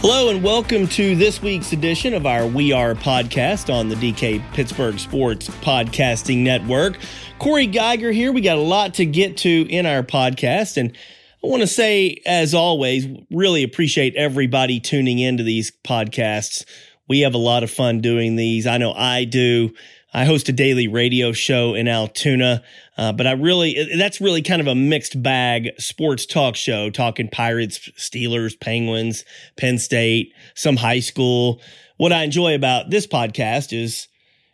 Hello and welcome to this week's edition of our We Are podcast on the DK Pittsburgh Sports Podcasting Network. Corey Geiger here. We got a lot to get to in our podcast. And I want to say, as always, really appreciate everybody tuning into these podcasts. We have a lot of fun doing these. I know I do. I host a daily radio show in Altoona, uh, but I really, that's really kind of a mixed bag sports talk show, talking Pirates, Steelers, Penguins, Penn State, some high school. What I enjoy about this podcast is,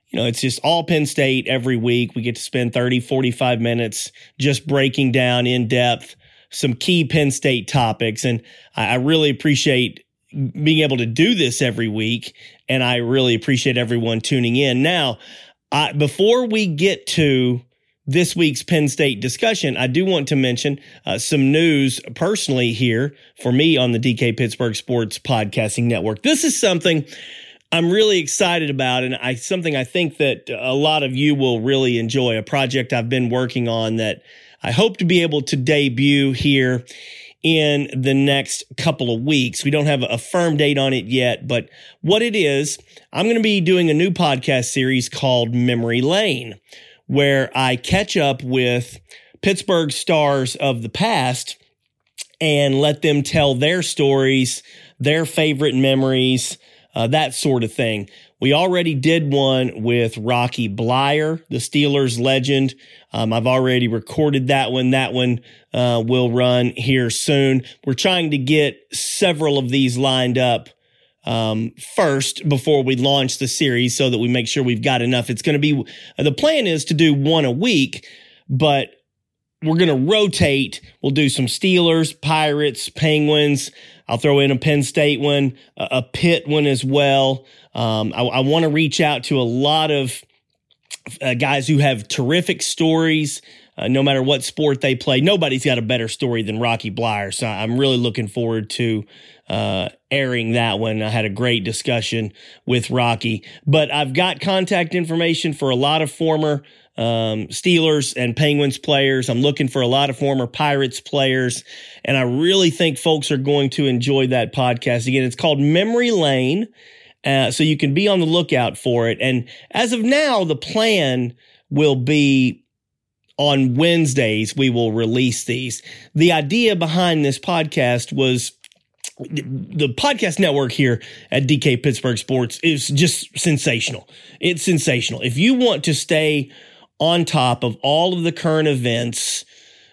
you know, it's just all Penn State every week. We get to spend 30, 45 minutes just breaking down in depth some key Penn State topics. And I, I really appreciate being able to do this every week. And I really appreciate everyone tuning in. Now, I, before we get to this week's Penn State discussion, I do want to mention uh, some news personally here for me on the DK Pittsburgh Sports Podcasting Network. This is something I'm really excited about, and I something I think that a lot of you will really enjoy. A project I've been working on that I hope to be able to debut here in the next couple of weeks. We don't have a firm date on it yet, but what it is, I'm going to be doing a new podcast series called Memory Lane, where I catch up with Pittsburgh stars of the past and let them tell their stories, their favorite memories, uh, that sort of thing. We already did one with Rocky Bleier, the Steelers legend. Um, I've already recorded that one. That one uh, will run here soon. We're trying to get several of these lined up um, first before we launch the series so that we make sure we've got enough. It's going to be the plan is to do one a week, but we're going to rotate. We'll do some Steelers, Pirates, Penguins. I'll throw in a Penn State one, a, Pitt one as well. Um, I, I want to reach out to a lot of uh, guys who have terrific stories. Uh, no matter what sport they play, nobody's got a better story than Rocky Bleier. So I'm really looking forward to uh, airing that one. I had a great discussion with Rocky, but I've got contact information for a lot of former um, Steelers and Penguins players. I'm looking for a lot of former Pirates players, and I really think folks are going to enjoy that podcast. Again, it's called Memory Lane. Uh, so you can be on the lookout for it. And as of now, the plan will be on Wednesdays, we will release these. The idea behind this podcast was the podcast network here at DK Pittsburgh Sports is just sensational. It's sensational. If you want to stay on top of all of the current events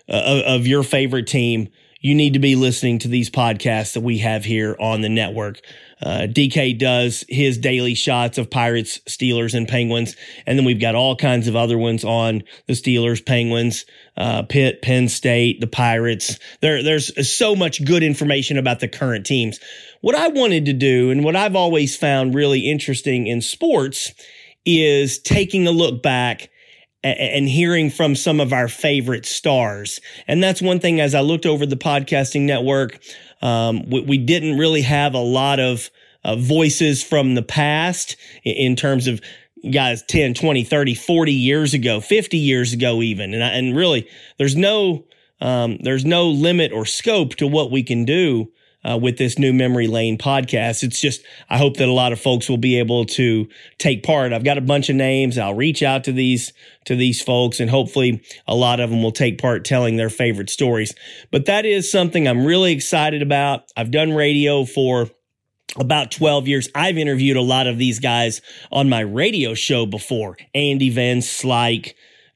uh, of your favorite team, you need to be listening to these podcasts that we have here on the network. Uh, DK does his daily shots of Pirates, Steelers, and Penguins. And then we've got all kinds of other ones on the Steelers, Penguins, uh, Pitt, Penn State, the Pirates. There, there's so much good information about the current teams. What I wanted to do, and what I've always found really interesting in sports, is taking a look back and hearing from some of our favorite stars. And that's one thing as I looked over the podcasting network, um, we, we, didn't really have a lot of uh, voices from the past in terms of guys 10, 20, 30, 40 years ago, 50 years ago, even. And, I, and really, there's no, um, there's no limit or scope to what we can do uh, with this new Memory Lane podcast. It's just, I hope that a lot of folks will be able to take part. I've got a bunch of names. I'll reach out to these, to these folks and hopefully a lot of them will take part telling their favorite stories. But that is something I'm really excited about. I've done radio for about 12 years. I've interviewed a lot of these guys on my radio show before. Andy Van Slyke,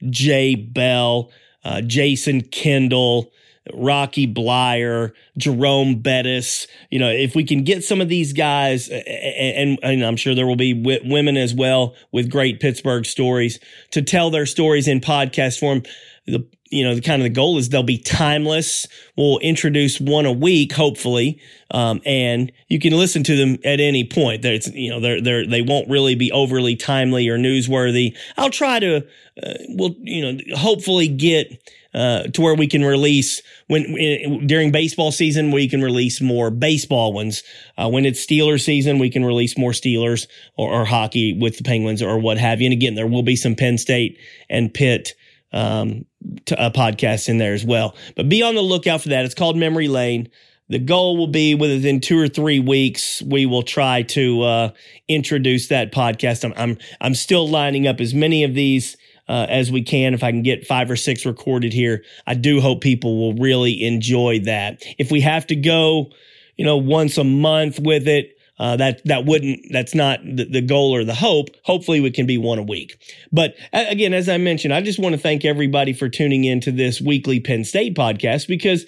Jay Bell, uh, Jason Kendall, Rocky Bleier, Jerome Bettis. You know, if we can get some of these guys, and, and I'm sure there will be w- women as well with great Pittsburgh stories to tell their stories in podcast form. The you know the kind of the goal is they'll be timeless. We'll introduce one a week, hopefully, um, and you can listen to them at any point. There's you know they're they they won't really be overly timely or newsworthy. I'll try to, uh, we'll you know hopefully get uh, to where we can release when in, during baseball season we can release more baseball ones. Uh, when it's Steelers season, we can release more Steelers or, or, hockey with the Penguins or what have you. And again, there will be some Penn State and Pitt um, uh, podcasts in there as well. But be on the lookout for that. It's called Memory Lane. The goal will be within two or three weeks, we will try to uh, introduce that podcast. I'm, I'm I'm still lining up as many of these uh, as we can. If I can get five or six recorded here, I do hope people will really enjoy that. If we have to go, you know, once a month with it, uh, that that wouldn't that's not the, the, goal or the hope. Hopefully, we can be one a week. But again, as I mentioned, I just want to thank everybody for tuning in to this weekly Penn State podcast because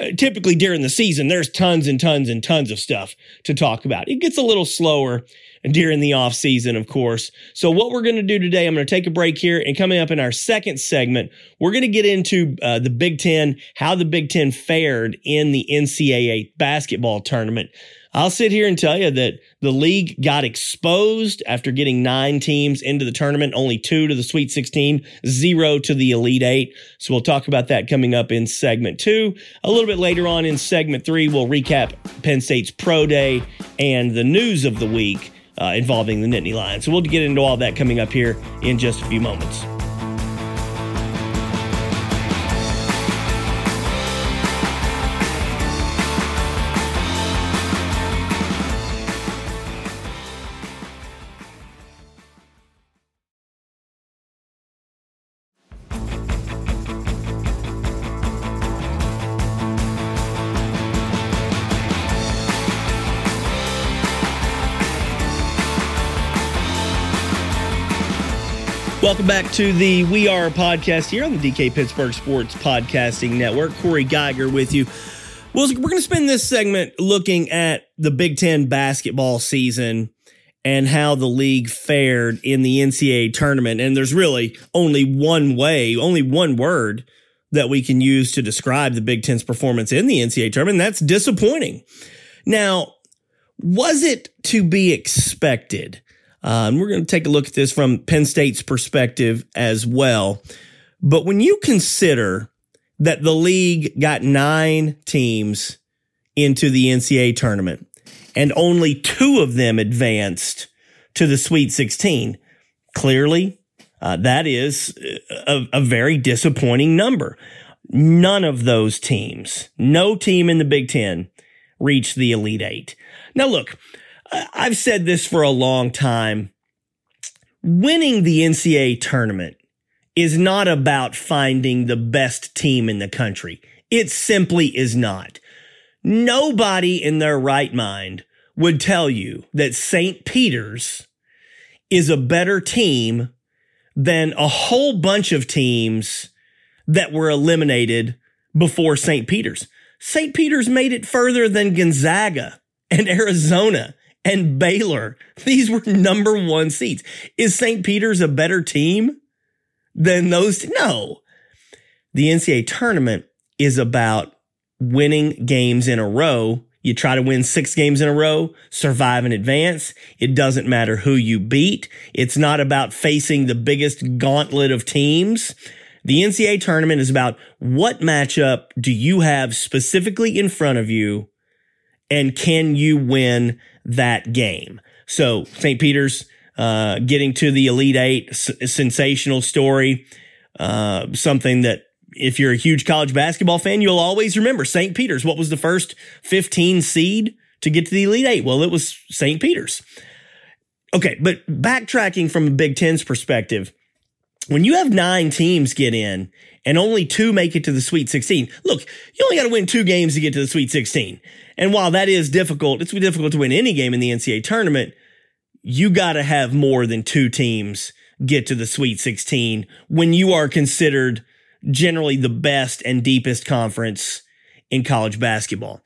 uh, typically during the season there's tons and tons and tons of stuff to talk about. It gets a little slower during the off season, of course. So what we're going to do today, I'm going to take a break here and coming up in our second segment, we're going to get into uh, the Big Ten, how the Big Ten fared in the NCAA basketball tournament. I'll sit here and tell you that the league got exposed after getting nine teams into the tournament, only two to the Sweet 16, zero to the Elite Eight. So we'll talk about that coming up in segment two. A little bit later on in segment three, we'll recap Penn State's Pro Day and the news of the week uh, involving the Nittany Lions. So we'll get into all that coming up here in just a few moments. Welcome back to the We Are podcast here on the DK Pittsburgh Sports Podcasting Network. Corey Geiger with you. Well, we're going to spend this segment looking at the Big Ten basketball season and how the league fared in the NCAA tournament. And there's really only one way, only one word that we can use to describe the Big Ten's performance in the NCAA tournament. And that's disappointing. Now, was it to be expected? Uh, and we're going to take a look at this from Penn State's perspective as well. But when you consider that the league got nine teams into the NCAA tournament and only two of them advanced to the Sweet 16, clearly uh, that is a, a very disappointing number. None of those teams, no team in the Big Ten reached the Elite Eight. Now, look, I've said this for a long time. Winning the NCAA tournament is not about finding the best team in the country. It simply is not. Nobody in their right mind would tell you that St. Peter's is a better team than a whole bunch of teams that were eliminated before St. Peter's. St. Peter's made it further than Gonzaga and Arizona and Baylor. These were number one seeds. Is St. Peter's a better team than those? No. The NCAA tournament is about winning games in a row. You try to win six games in a row, survive in advance. It doesn't matter who you beat. It's not about facing the biggest gauntlet of teams. The NCAA tournament is about what matchup do you have specifically in front of you and can you win that game. So St. Peter's uh, getting to the Elite Eight, s- sensational story, uh, something that if you're a huge college basketball fan, you'll always remember St. Peter's. What was the first 15 seed to get to the Elite Eight? Well, it was St. Peter's. Okay, but backtracking from a Big Ten's perspective, when you have nine teams get in and only two make it to the Sweet 16, look, you only got to win two games to get to the Sweet 16. And while that is difficult, it's difficult to win any game in the NCAA tournament. You got to have more than two teams get to the Sweet 16 when you are considered generally the best and deepest conference in college basketball.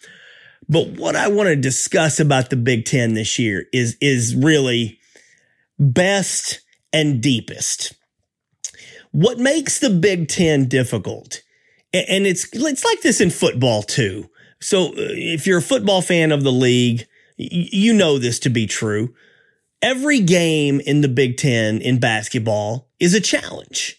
But what I want to discuss about the Big Ten this year is, is really best and deepest. What makes the Big Ten difficult? And it's, it's like this in football too. So uh, if you're a football fan of the league, you know this to be true. Every game in the Big Ten in basketball is a challenge.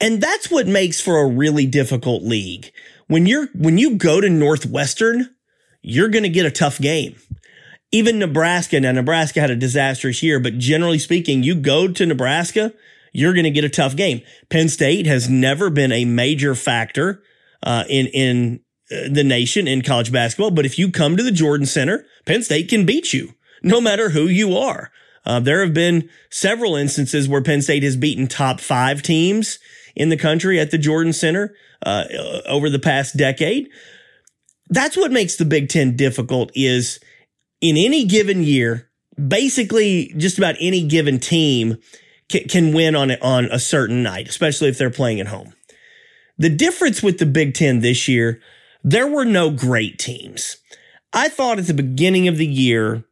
And that's what makes for a really difficult league. When you're, when you go to Northwestern, you're going to get a tough game. Even Nebraska, now Nebraska had a disastrous year, but generally speaking, you go to Nebraska, you're going to get a tough game. Penn State has never been a major factor uh, in in the nation in college basketball, but if you come to the Jordan Center, Penn State can beat you no matter who you are. Uh, there have been several instances where Penn State has beaten top five teams in the country at the Jordan Center uh, over the past decade. That's what makes the Big Ten difficult is in any given year, basically just about any given team can, can win on, on a certain night, especially if they're playing at home. The difference with the Big Ten this year, there were no great teams. I thought at the beginning of the year,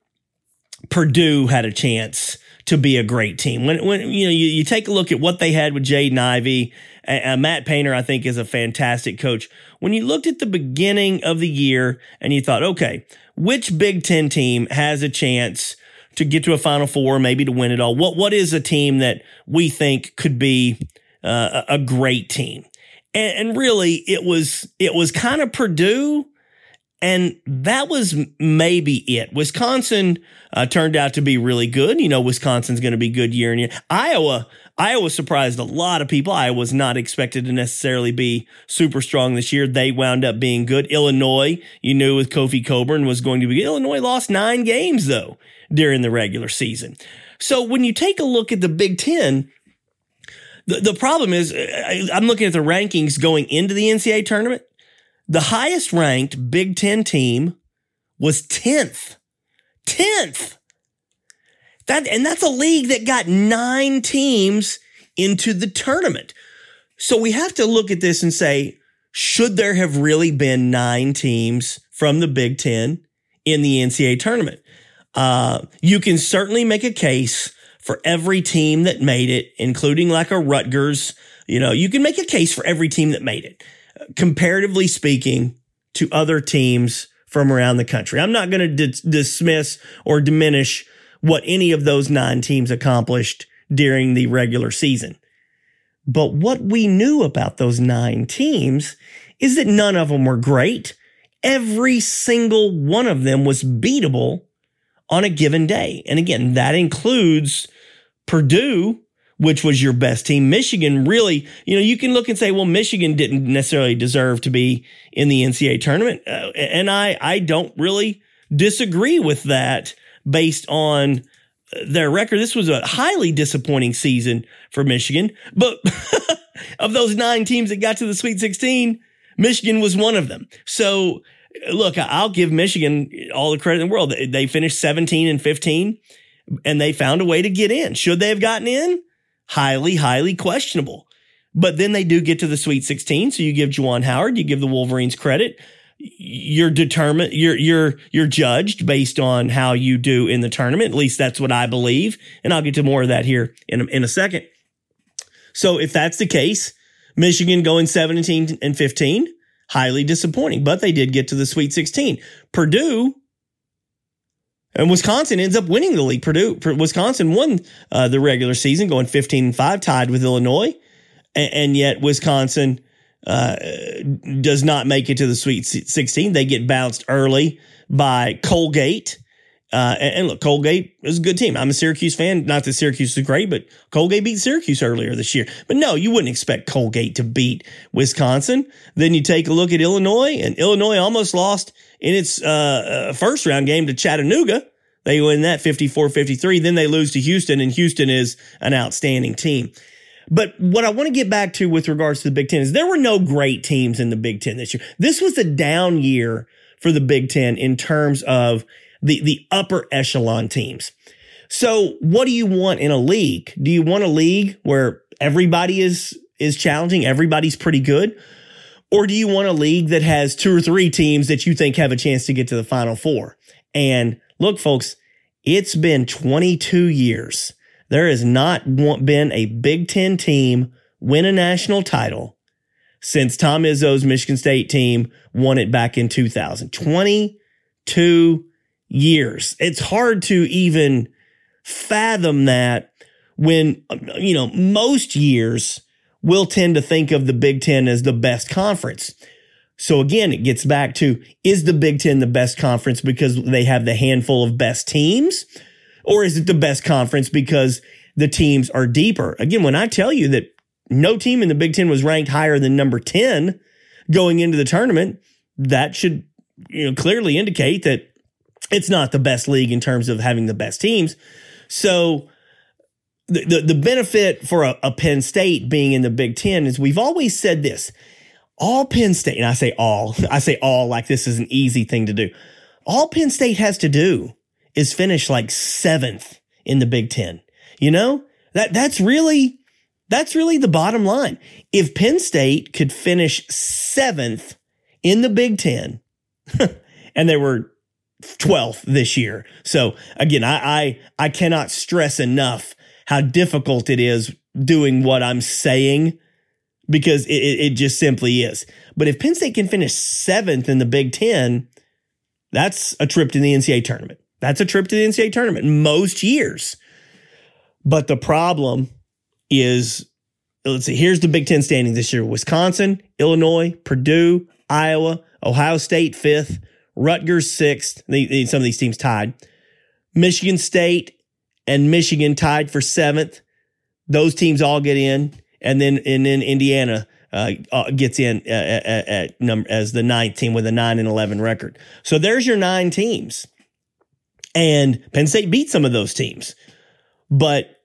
Purdue had a chance to be a great team. When, when you know, you, you take a look at what they had with Jaden Ivey, uh, Matt Painter, I think is a fantastic coach. When you looked at the beginning of the year and you thought, okay, which Big Ten team has a chance to get to a Final Four, maybe to win it all? What, what is a team that we think could be uh, a great team? And, and really it was, it was kind of Purdue and that was maybe it. Wisconsin uh, turned out to be really good. You know, Wisconsin's going to be good year and year. Iowa, Iowa surprised a lot of people. Iowa was not expected to necessarily be super strong this year. They wound up being good. Illinois, you knew with Kofi Cockburn was going to be. Illinois lost nine games though during the regular season. So when you take a look at the Big Ten, the, the problem is I, I'm looking at the rankings going into the NCAA tournament. The highest ranked Big Ten team was 10th. 10th. That, and that's a league that got nine teams into the tournament. So we have to look at this and say, should there have really been nine teams from the Big Ten in the NCAA tournament? Uh, you can certainly make a case for every team that made it, including like a Rutgers. You know, you can make a case for every team that made it comparatively speaking, to other teams from around the country. I'm not going to dismiss or diminish what any of those nine teams accomplished during the regular season. But what we knew about those nine teams is that none of them were great. Every single one of them was beatable on a given day. And again, that includes Purdue, which was your best team. Michigan really, you know, you can look and say, well, Michigan didn't necessarily deserve to be in the NCAA tournament. Uh, and I, I don't really disagree with that based on their record. This was a highly disappointing season for Michigan, but of those nine teams that got to the Sweet 16, Michigan was one of them. So look, I'll give Michigan all the credit in the world. They finished 17 and 15 and they found a way to get in. Should they have gotten in? highly, highly questionable. But then they do get to the Sweet 16. So you give Juwan Howard, you give the Wolverines credit. You're determined, you're, you're, you're judged based on how you do in the tournament. At least that's what I believe. And I'll get to more of that here in a, in a second. So if that's the case, Michigan going 17 and 15, highly disappointing, but they did get to the Sweet 16. Purdue and Wisconsin ends up winning the league. Purdue, Wisconsin won uh, the regular season, going 15 and 5, tied with Illinois. And, and yet Wisconsin uh, does not make it to the Sweet 16. They get bounced early by Colgate Uh, and, and, look, Colgate is a good team. I'm a Syracuse fan. Not that Syracuse is great, but Colgate beat Syracuse earlier this year. But no, you wouldn't expect Colgate to beat Wisconsin. Then you take a look at Illinois, and Illinois almost lost in its uh, uh first round game to Chattanooga. They win that 54 53. Then they lose to Houston, and Houston is an outstanding team. But what I want to get back to with regards to the Big Ten is there were no great teams in the Big Ten this year. This was a down year for the Big Ten in terms of the, the upper echelon teams. So what do you want in a league? Do you want a league where everybody is, is challenging? Everybody's pretty good. Or do you want a league that has two or three teams that you think have a chance to get to the final four? And look, folks, it's been 22 years there has not been a Big Ten team win a national title since Tom Izzo's Michigan State team won it back in 2000. 22 years. It's hard to even fathom that when, you know, most years we'll tend to think of the Big Ten as the best conference. So again, it gets back to is the Big Ten the best conference because they have the handful of best teams? Or is it the best conference because the teams are deeper? Again, when I tell you that no team in the Big Ten was ranked higher than number 10 going into the tournament, that should you know clearly indicate that it's not the best league in terms of having the best teams. So the, the, the benefit for a, a Penn State being in the Big Ten is we've always said this. All Penn State, and I say all, I say all like this is an easy thing to do. All Penn State has to do is finish like seventh in the Big Ten. You know, that, that's really, that's really the bottom line. If Penn State could finish seventh in the Big Ten, and they were 12th this year. So again, I, I, I cannot stress enough how difficult it is doing what I'm saying because it, it just simply is. But if Penn State can finish seventh in the Big Ten, that's a trip to the NCAA tournament. That's a trip to the NCAA tournament most years. But the problem is, let's see, here's the Big Ten standing this year Wisconsin, Illinois, Purdue, Iowa, Ohio State, fifth, Rutgers, sixth. Some of these teams tied. Michigan State and Michigan tied for seventh. Those teams all get in. And then, and then Indiana uh, uh gets in uh, at, at number as the ninth team with a nine and eleven record. So there's your nine teams. And Penn State beat some of those teams. But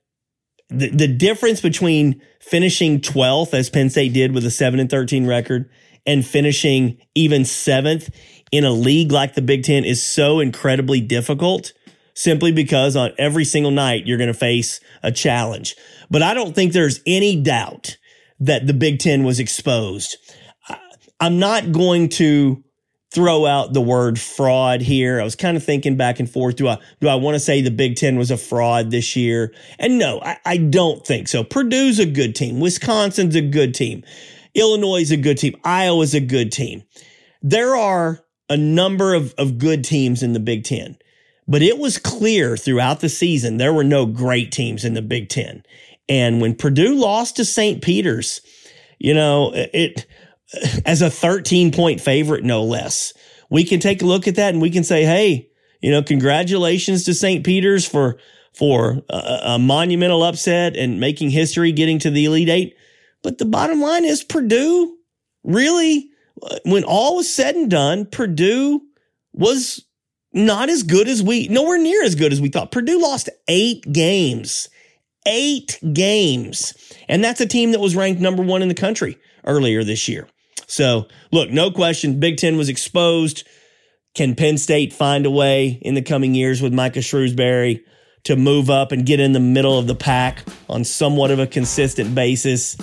the, the difference between finishing 12th, as Penn State did with a 7 and 13 record, and finishing even seventh in a league like the Big Ten is so incredibly difficult simply because on every single night you're going to face a challenge. But I don't think there's any doubt that the Big Ten was exposed. I'm not going to throw out the word fraud here. I was kind of thinking back and forth. Do I do I want to say the Big Ten was a fraud this year? And no, I, I don't think so. Purdue's a good team. Wisconsin's a good team. Illinois is a good team. Iowa's a good team. There are a number of, of good teams in the Big Ten. But it was clear throughout the season there were no great teams in the Big Ten. And when Purdue lost to St. Peter's, you know, it as a 13 point favorite, no less. We can take a look at that and we can say, hey, you know, congratulations to St. Peter's for for a, a, monumental upset and making history, getting to the Elite Eight. But the bottom line is Purdue really, when all was said and done, Purdue was not as good as we, nowhere near as good as we thought. Purdue lost eight games, eight games. And that's a team that was ranked number one in the country earlier this year. So, look, no question, Big Ten was exposed. Can Penn State find a way in the coming years with Micah Shrewsberry to move up and get in the middle of the pack on somewhat of a consistent basis?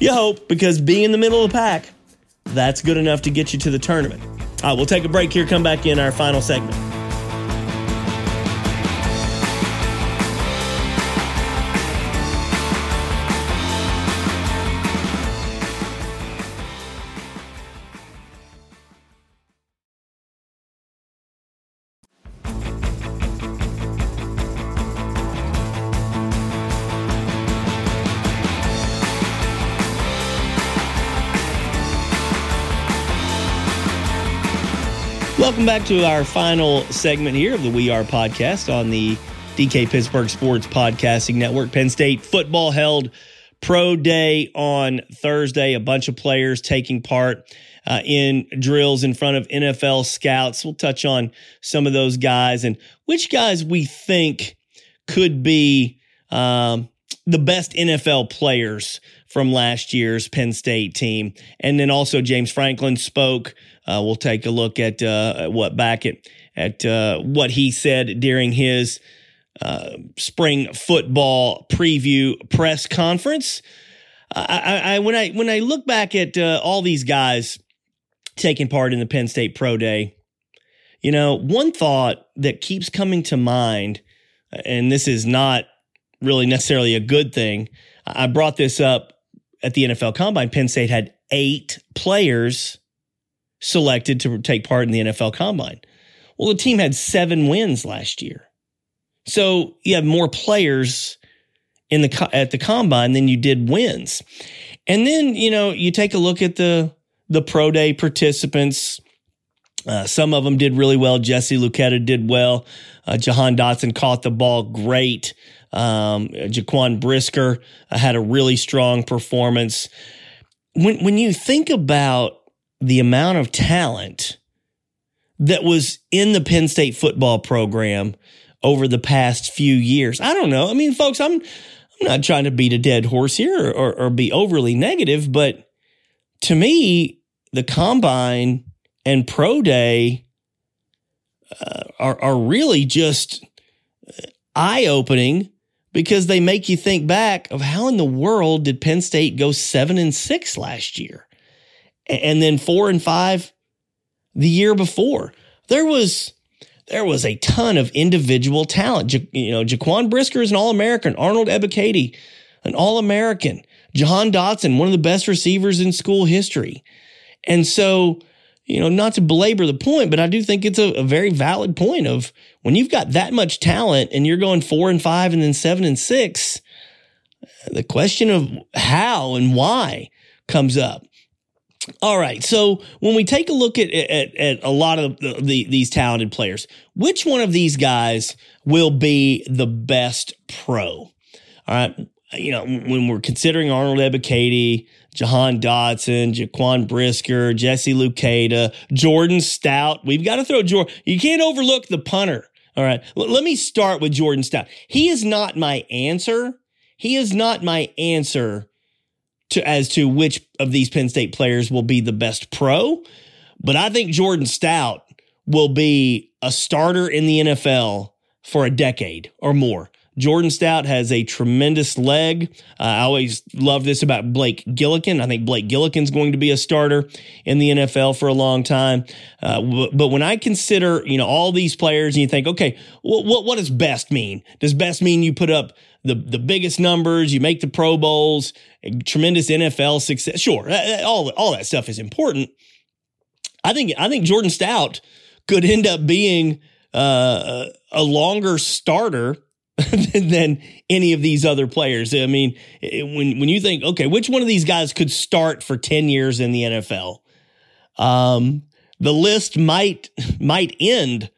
You hope, because being in the middle of the pack, that's good enough to get you to the tournament. All right, we'll take a break here, come back in our final segment. Welcome back to our final segment here of the We Are podcast on the DK Pittsburgh Sports Podcasting Network. Penn State football held pro day on Thursday. A bunch of players taking part uh, in drills in front of NFL scouts. We'll touch on some of those guys and which guys we think could be um, the best NFL players from last year's Penn State team. And then also James Franklin spoke uh, we'll take a look at uh, what back at at uh, what he said during his uh, spring football preview press conference. I, I, when I when I look back at uh, all these guys taking part in the Penn State Pro Day, you know, one thought that keeps coming to mind, and this is not really necessarily a good thing. I brought this up at the NFL Combine. Penn State had eight players selected to take part in the NFL Combine. Well, the team had seven wins last year. So you have more players in the at the combine than you did wins. And then, you know, you take a look at the the pro day participants. Uh, some of them did really well. Jesse Luketa did well. Uh, Jahan Dotson caught the ball great. Um, Jaquan Brisker uh, had a really strong performance. When when you think about the amount of talent that was in the Penn State football program over the past few years. I don't know. I mean, folks, I'm I'm not trying to beat a dead horse here or, or, or be overly negative, but to me, the combine and pro day uh, are are really just eye opening because they make you think back of how in the world did Penn State go seven and six last year and then four and five the year before. There was there was a ton of individual talent. You know, Jaquan Brisker is an All American. Arnold Ebiketie, an All American. Jahan Dotson, one of the best receivers in school history. And so, you know, not to belabor the point, but I do think it's a, a very valid point of when you've got that much talent and you're going four and five and then seven and six, the question of how and why comes up. All right. So when we take a look at at, at a lot of the, the, these talented players, which one of these guys will be the best pro? All right. You know, when we're considering Arnold Ebiketie, Jahan Dotson, Jaquan Brisker, Jesse Luketa, Jordan Stout, we've got to throw Jordan. You can't overlook the punter. All right. L- let me start with Jordan Stout. He is not my answer. He is not my answer to as to which of these Penn State players will be the best pro, but I think Jordan Stout will be a starter in the NFL for a decade or more. Jordan Stout has a tremendous leg. Uh, I always love this about Blake Gillikin. I think Blake Gillikin's going to be a starter in the NFL for a long time. Uh, but when I consider, you know, all these players and you think, okay, what, what, what does best mean? Does best mean you put up the, the biggest numbers, you make the Pro Bowls, tremendous NFL success? Sure, all, all that stuff is important. I think, I think Jordan Stout could end up being uh, a longer starter than any of these other players. I mean, when when you think, okay, which one of these guys could start for 10 years in the NFL? Um, the list might might end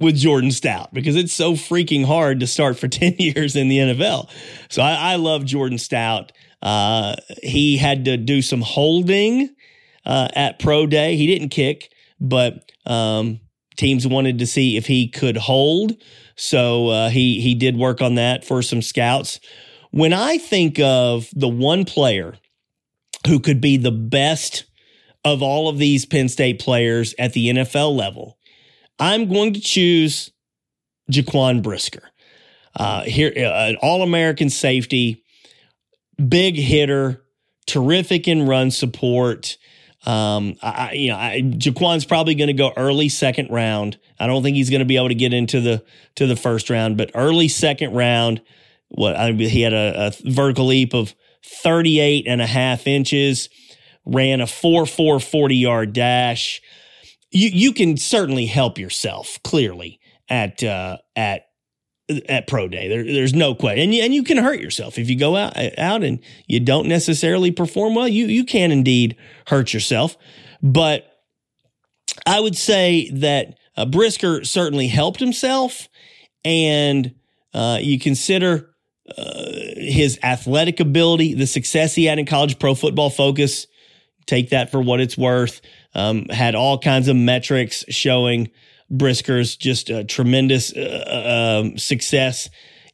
with Jordan Stout because it's so freaking hard to start for 10 years in the NFL. So I, I love Jordan Stout. Uh, he had to do some holding uh, at pro day. He didn't kick, but um, teams wanted to see if he could hold. So uh, he he did work on that for some scouts. When I think of the one player who could be the best of all of these Penn State players at the NFL level, I'm going to choose Jaquan Brisker. Uh, here, uh, an All American safety, big hitter, terrific in run support. Um, I, you know, I, Jaquan's probably going to go early second round. I don't think he's going to be able to get into the to the first round, but early second round. What I, he had a, a vertical leap of 38 and a half inches, ran a 4 4 40 yard dash. You you can certainly help yourself clearly at uh, at at pro day. There, there's no question, and you, and you can hurt yourself if you go out out and you don't necessarily perform well. You you can indeed hurt yourself, but I would say that uh, Brisker certainly helped himself, and uh, you consider uh, his athletic ability, the success he had in college pro football focus. Take that for what it's worth. Um, had all kinds of metrics showing Brisker's just a tremendous uh, um, success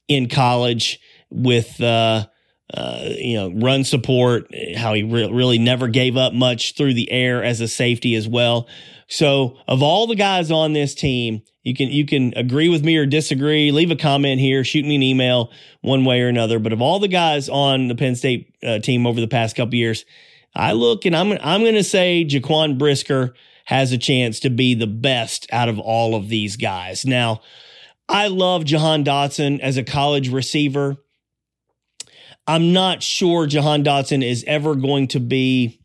in college with uh, uh, you know run support, how he re- really never gave up much through the air as a safety as well. So of all the guys on this team, you can you can agree with me or disagree. Leave a comment here, shoot me an email, one way or another. But of all the guys on the Penn State uh, team over the past couple years, I look and I'm I'm going to say Jaquan Brisker has a chance to be the best out of all of these guys. Now, I love Jahan Dotson as a college receiver. I'm not sure Jahan Dotson is ever going to be,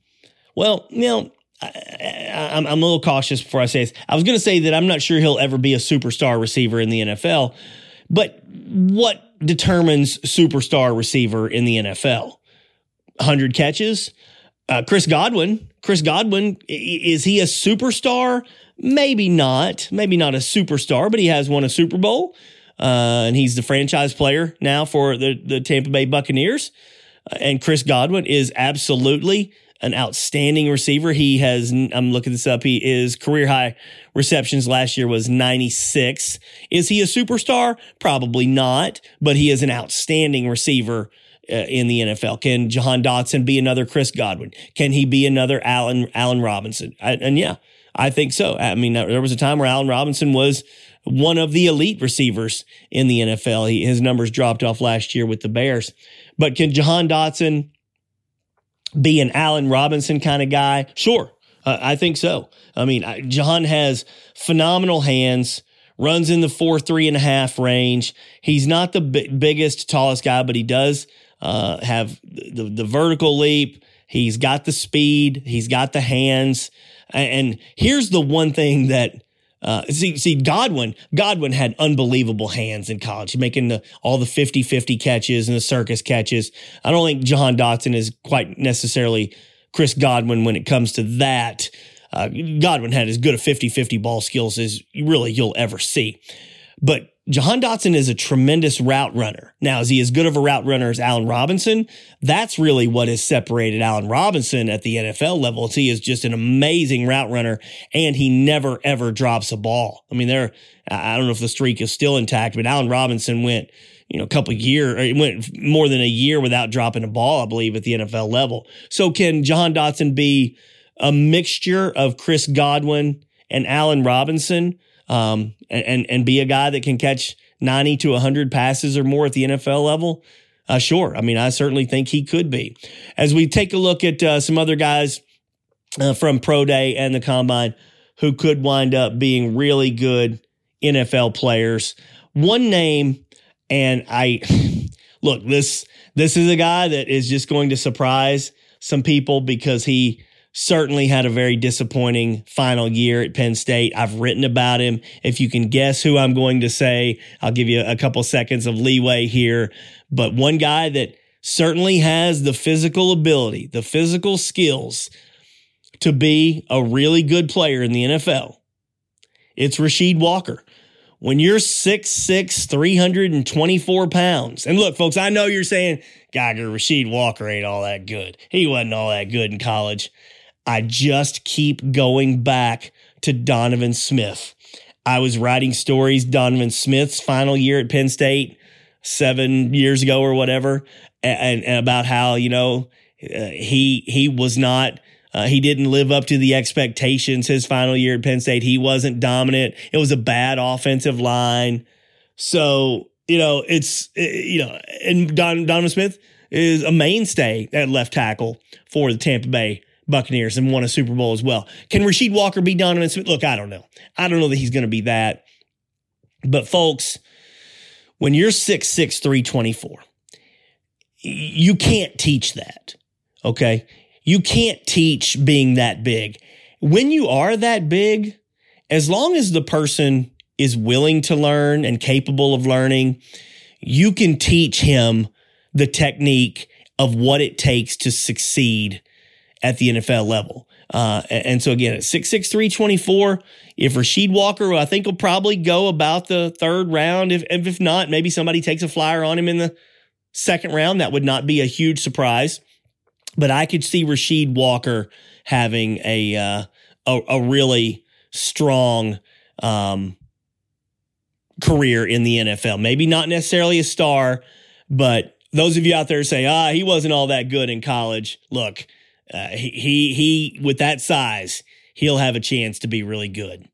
well, you know, I, am a little cautious before I say this. I was going to say that I'm not sure he'll ever be a superstar receiver in the NFL, but what determines superstar receiver in the NFL? 100 catches? Uh, Chris Godwin. Chris Godwin, is he a superstar? Maybe not. Maybe not a superstar, but he has won a Super Bowl. Uh, and he's the franchise player now for the, the Tampa Bay Buccaneers. Uh, and Chris Godwin is absolutely an outstanding receiver. He has, I'm looking this up, he is career high receptions last year was 96. Is he a superstar? Probably not, but he is an outstanding receiver in the NFL? Can Jahan Dotson be another Chris Godwin? Can he be another Allen Allen Robinson? I, and yeah, I think so. I mean, there was a time where Allen Robinson was one of the elite receivers in the NFL. He, his numbers dropped off last year with the Bears. But can Jahan Dotson be an Allen Robinson kind of guy? Sure. Uh, I think so. I mean, I, Jahan has phenomenal hands runs in the four, three and a half range. He's not the b- biggest, tallest guy, but he does uh, have the, the vertical leap. He's got the speed. He's got the hands. And here's the one thing that uh, see, see, Godwin, Godwin had unbelievable hands in college, making the, all the 50 50 catches and the circus catches. I don't think John Dotson is quite necessarily Chris Godwin when it comes to that. Uh, Godwin had as good a 50 50 ball skills as really you'll ever see. But Jahan Dotson is a tremendous route runner. Now, is he as good of a route runner as Allen Robinson? That's really what has separated Allen Robinson at the NFL level. He is just an amazing route runner and he never ever drops a ball. I mean, there, I don't know if the streak is still intact, but Allen Robinson went, you know, a couple years, it went more than a year without dropping a ball, I believe, at the NFL level. So can Jahan Dotson be a mixture of Chris Godwin and Allen Robinson? Um, and and be a guy that can catch 90 to 100 passes or more at the NFL level? Uh, sure. I mean, I certainly think he could be. As we take a look at uh, some other guys uh, from Pro Day and the Combine who could wind up being really good NFL players, one name, and I look this this is a guy that is just going to surprise some people because he certainly had a very disappointing final year at Penn State. I've written about him. If you can guess who I'm going to say, I'll give you a couple seconds of leeway here. But one guy that certainly has the physical ability, the physical skills to be a really good player in the NFL. It's Rasheed Walker. When you're 6'6, 324 pounds, and look, folks, I know you're saying, Geiger, Rasheed Walker ain't all that good. He wasn't all that good in college. I just keep going back to Donovan Smith. I was writing stories, Donovan Smith's final year at Penn State seven years ago or whatever, and, and about how, you know, uh, he he was not uh, he didn't live up to the expectations his final year at Penn State. He wasn't dominant. It was a bad offensive line. So, you know, it's, you know, and Don, Donovan Smith is a mainstay at left tackle for the Tampa Bay Buccaneers and won a Super Bowl as well. Can Rasheed Walker be Donovan Smith? Look, I don't know. I don't know that he's going to be that. But folks, when you're 6'6, 324, you can't teach that. Okay. You can't teach being that big. When you are that big, as long as the person is willing to learn and capable of learning, you can teach him the technique of what it takes to succeed at the NFL level. Uh, and so again, at 6'6", 324, if Rasheed Walker, I think will probably go about the third round. If, if not, maybe somebody takes a flyer on him in the second round. That would not be a huge surprise. But I could see Rasheed Walker having a, uh, a, a really strong, um, career in the NFL. Maybe not necessarily a star, but those of you out there say, ah, he wasn't all that good in college. Look, uh, he, he, he, with that size, he'll have a chance to be really good.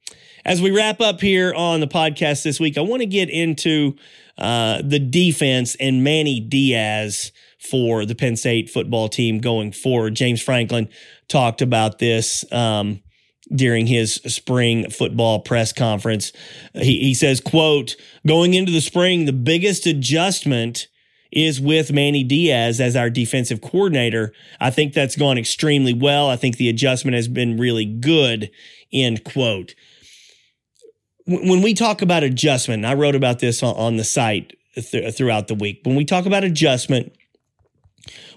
As we wrap up here on the podcast this week, I want to get into uh, the defense and Manny Diaz for the Penn State football team going forward. James Franklin talked about this um, during his spring football press conference. He, he says, quote, going into the spring, the biggest adjustment is with Manny Diaz as our defensive coordinator. I think that's gone extremely well. I think the adjustment has been really good, end quote. When we talk about adjustment, I wrote about this on, the site th- throughout the week. When we talk about adjustment,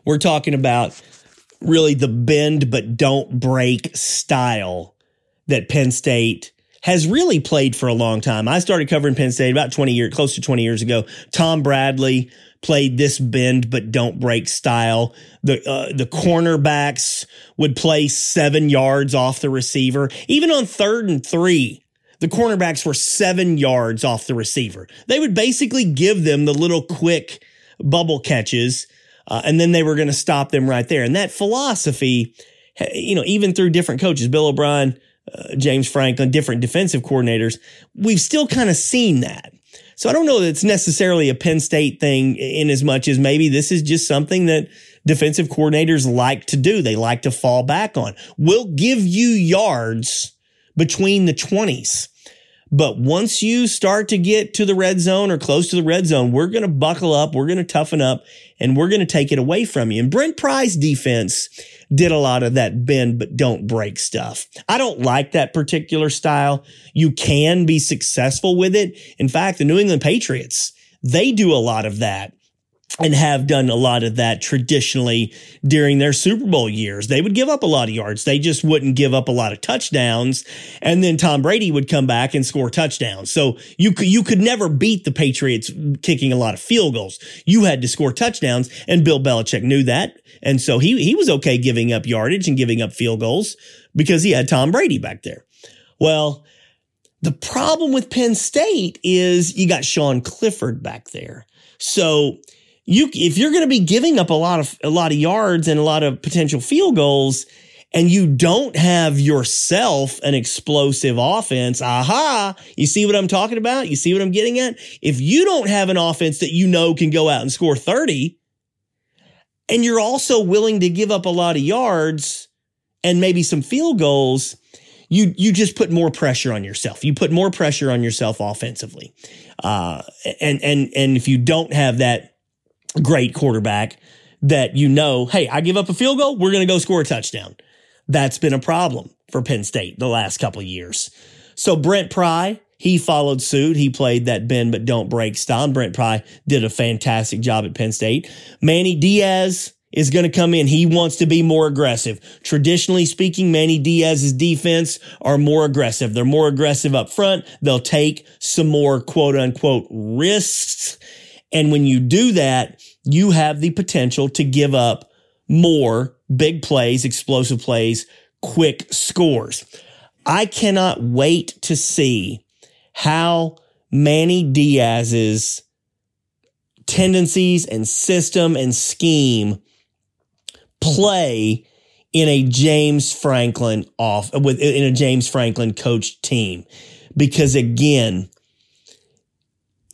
we're talking about really the bend but don't break style that Penn State has really played for a long time. I started covering Penn State about 20 years, close to 20 years ago. Tom Bradley played this bend but don't break style. The uh, the cornerbacks would play 7 yards off the receiver. Even on 3rd and 3, the cornerbacks were 7 yards off the receiver. They would basically give them the little quick bubble catches uh, and then they were going to stop them right there. And that philosophy, you know, even through different coaches, Bill O'Brien, uh, James Franklin, different defensive coordinators, we've still kind of seen that. So I don't know that it's necessarily a Penn State thing in as much as maybe this is just something that defensive coordinators like to do. They like to fall back on. We'll give you yards between the 20s. But once you start to get to the red zone or close to the red zone, we're going to buckle up. We're going to toughen up and we're going to take it away from you. And Brent Pry's defense did a lot of that bend, but don't break stuff. I don't like that particular style. You can be successful with it. In fact, the New England Patriots, they do a lot of that and have done a lot of that traditionally during their Super Bowl years. They would give up a lot of yards. They just wouldn't give up a lot of touchdowns. And then Tom Brady would come back and score touchdowns. So you could, you could never beat the Patriots kicking a lot of field goals. You had to score touchdowns and Bill Belichick knew that. And so he, he was okay giving up yardage and giving up field goals because he had Tom Brady back there. Well, the problem with Penn State is you got Sean Clifford back there. So you if you're going to be giving up a lot of a lot of yards and a lot of potential field goals and you don't have yourself an explosive offense, aha, you see what I'm talking about? You see what I'm getting at? If you don't have an offense that you know can go out and score 30 and you're also willing to give up a lot of yards and maybe some field goals, you you just put more pressure on yourself. You put more pressure on yourself offensively. Uh, and and and if you don't have that great quarterback that you know, hey, I give up a field goal, we're going to go score a touchdown. That's been a problem for Penn State the last couple years. So Brent Pry, he followed suit. He played that bend but don't break style. Brent Pry did a fantastic job at Penn State. Manny Diaz is going to come in. He wants to be more aggressive. Traditionally speaking, Manny Diaz's defense are more aggressive. They're more aggressive up front. They'll take some more quote unquote risks and when you do that, you have the potential to give up more big plays, explosive plays, quick scores. I cannot wait to see how Manny Diaz's tendencies and system and scheme play in a James Franklin off with in a James Franklin coached team because again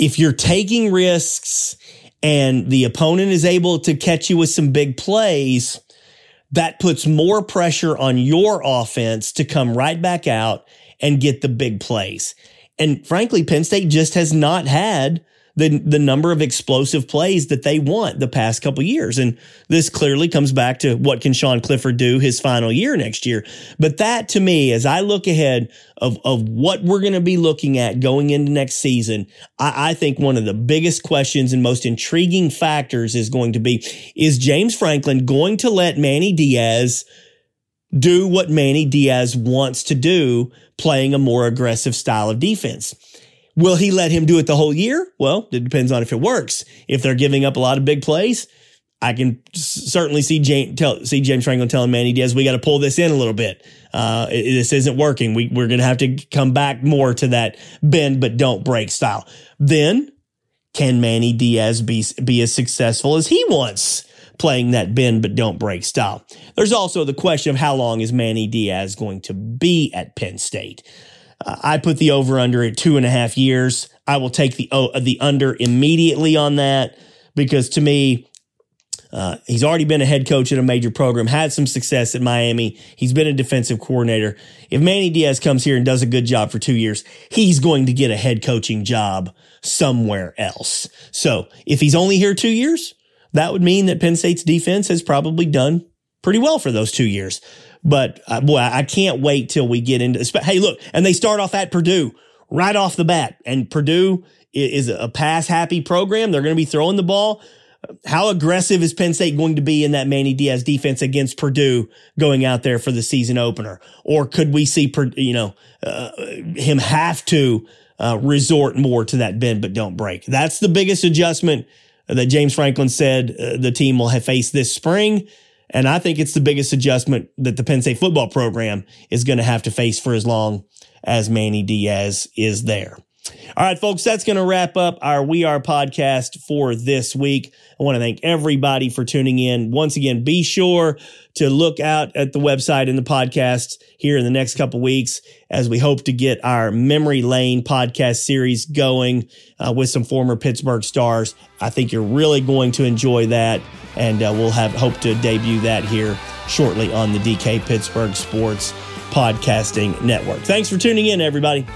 if you're taking risks and the opponent is able to catch you with some big plays, that puts more pressure on your offense to come right back out and get the big plays. And frankly, Penn State just has not had the the number of explosive plays that they want the past couple years. And this clearly comes back to what can Sean Clifford do his final year next year. But that to me, as I look ahead of, of what we're going to be looking at going into next season, I, I think one of the biggest questions and most intriguing factors is going to be, is James Franklin going to let Manny Diaz do what Manny Diaz wants to do, playing a more aggressive style of defense. Will he let him do it the whole year? Well, it depends on if it works. If they're giving up a lot of big plays, I can certainly see James, tell, see James Franklin telling Manny Diaz, we got to pull this in a little bit. Uh, it, this isn't working. We, we're going to have to come back more to that bend but don't break style. Then can Manny Diaz be, be as successful as he wants playing that bend but don't break style? There's also the question of how long is Manny Diaz going to be at Penn State? I put the over under at two and a half years. I will take the, oh, the under immediately on that because to me, uh, he's already been a head coach at a major program, had some success at Miami. He's been a defensive coordinator. If Manny Diaz comes here and does a good job for two years, he's going to get a head coaching job somewhere else. So if he's only here two years, that would mean that Penn State's defense has probably done pretty well for those two years. But uh, boy, I can't wait till we get into. Hey, look, and they start off at Purdue right off the bat, and Purdue is a pass happy program. They're going to be throwing the ball. How aggressive is Penn State going to be in that Manny Diaz defense against Purdue going out there for the season opener? Or could we see, you know, uh, him have to uh, resort more to that bend but don't break? That's the biggest adjustment that James Franklin said uh, the team will have faced this spring. And I think it's the biggest adjustment that the Penn State football program is going to have to face for as long as Manny Diaz is there. All right, folks, that's going to wrap up our We Are podcast for this week. I want to thank everybody for tuning in. Once again, be sure to look out at the website and the podcast here in the next couple weeks as we hope to get our Memory Lane podcast series going uh, with some former Pittsburgh stars. I think you're really going to enjoy that, and uh, we'll have hope to debut that here shortly on the DK Pittsburgh Sports Podcasting Network. Thanks for tuning in, everybody.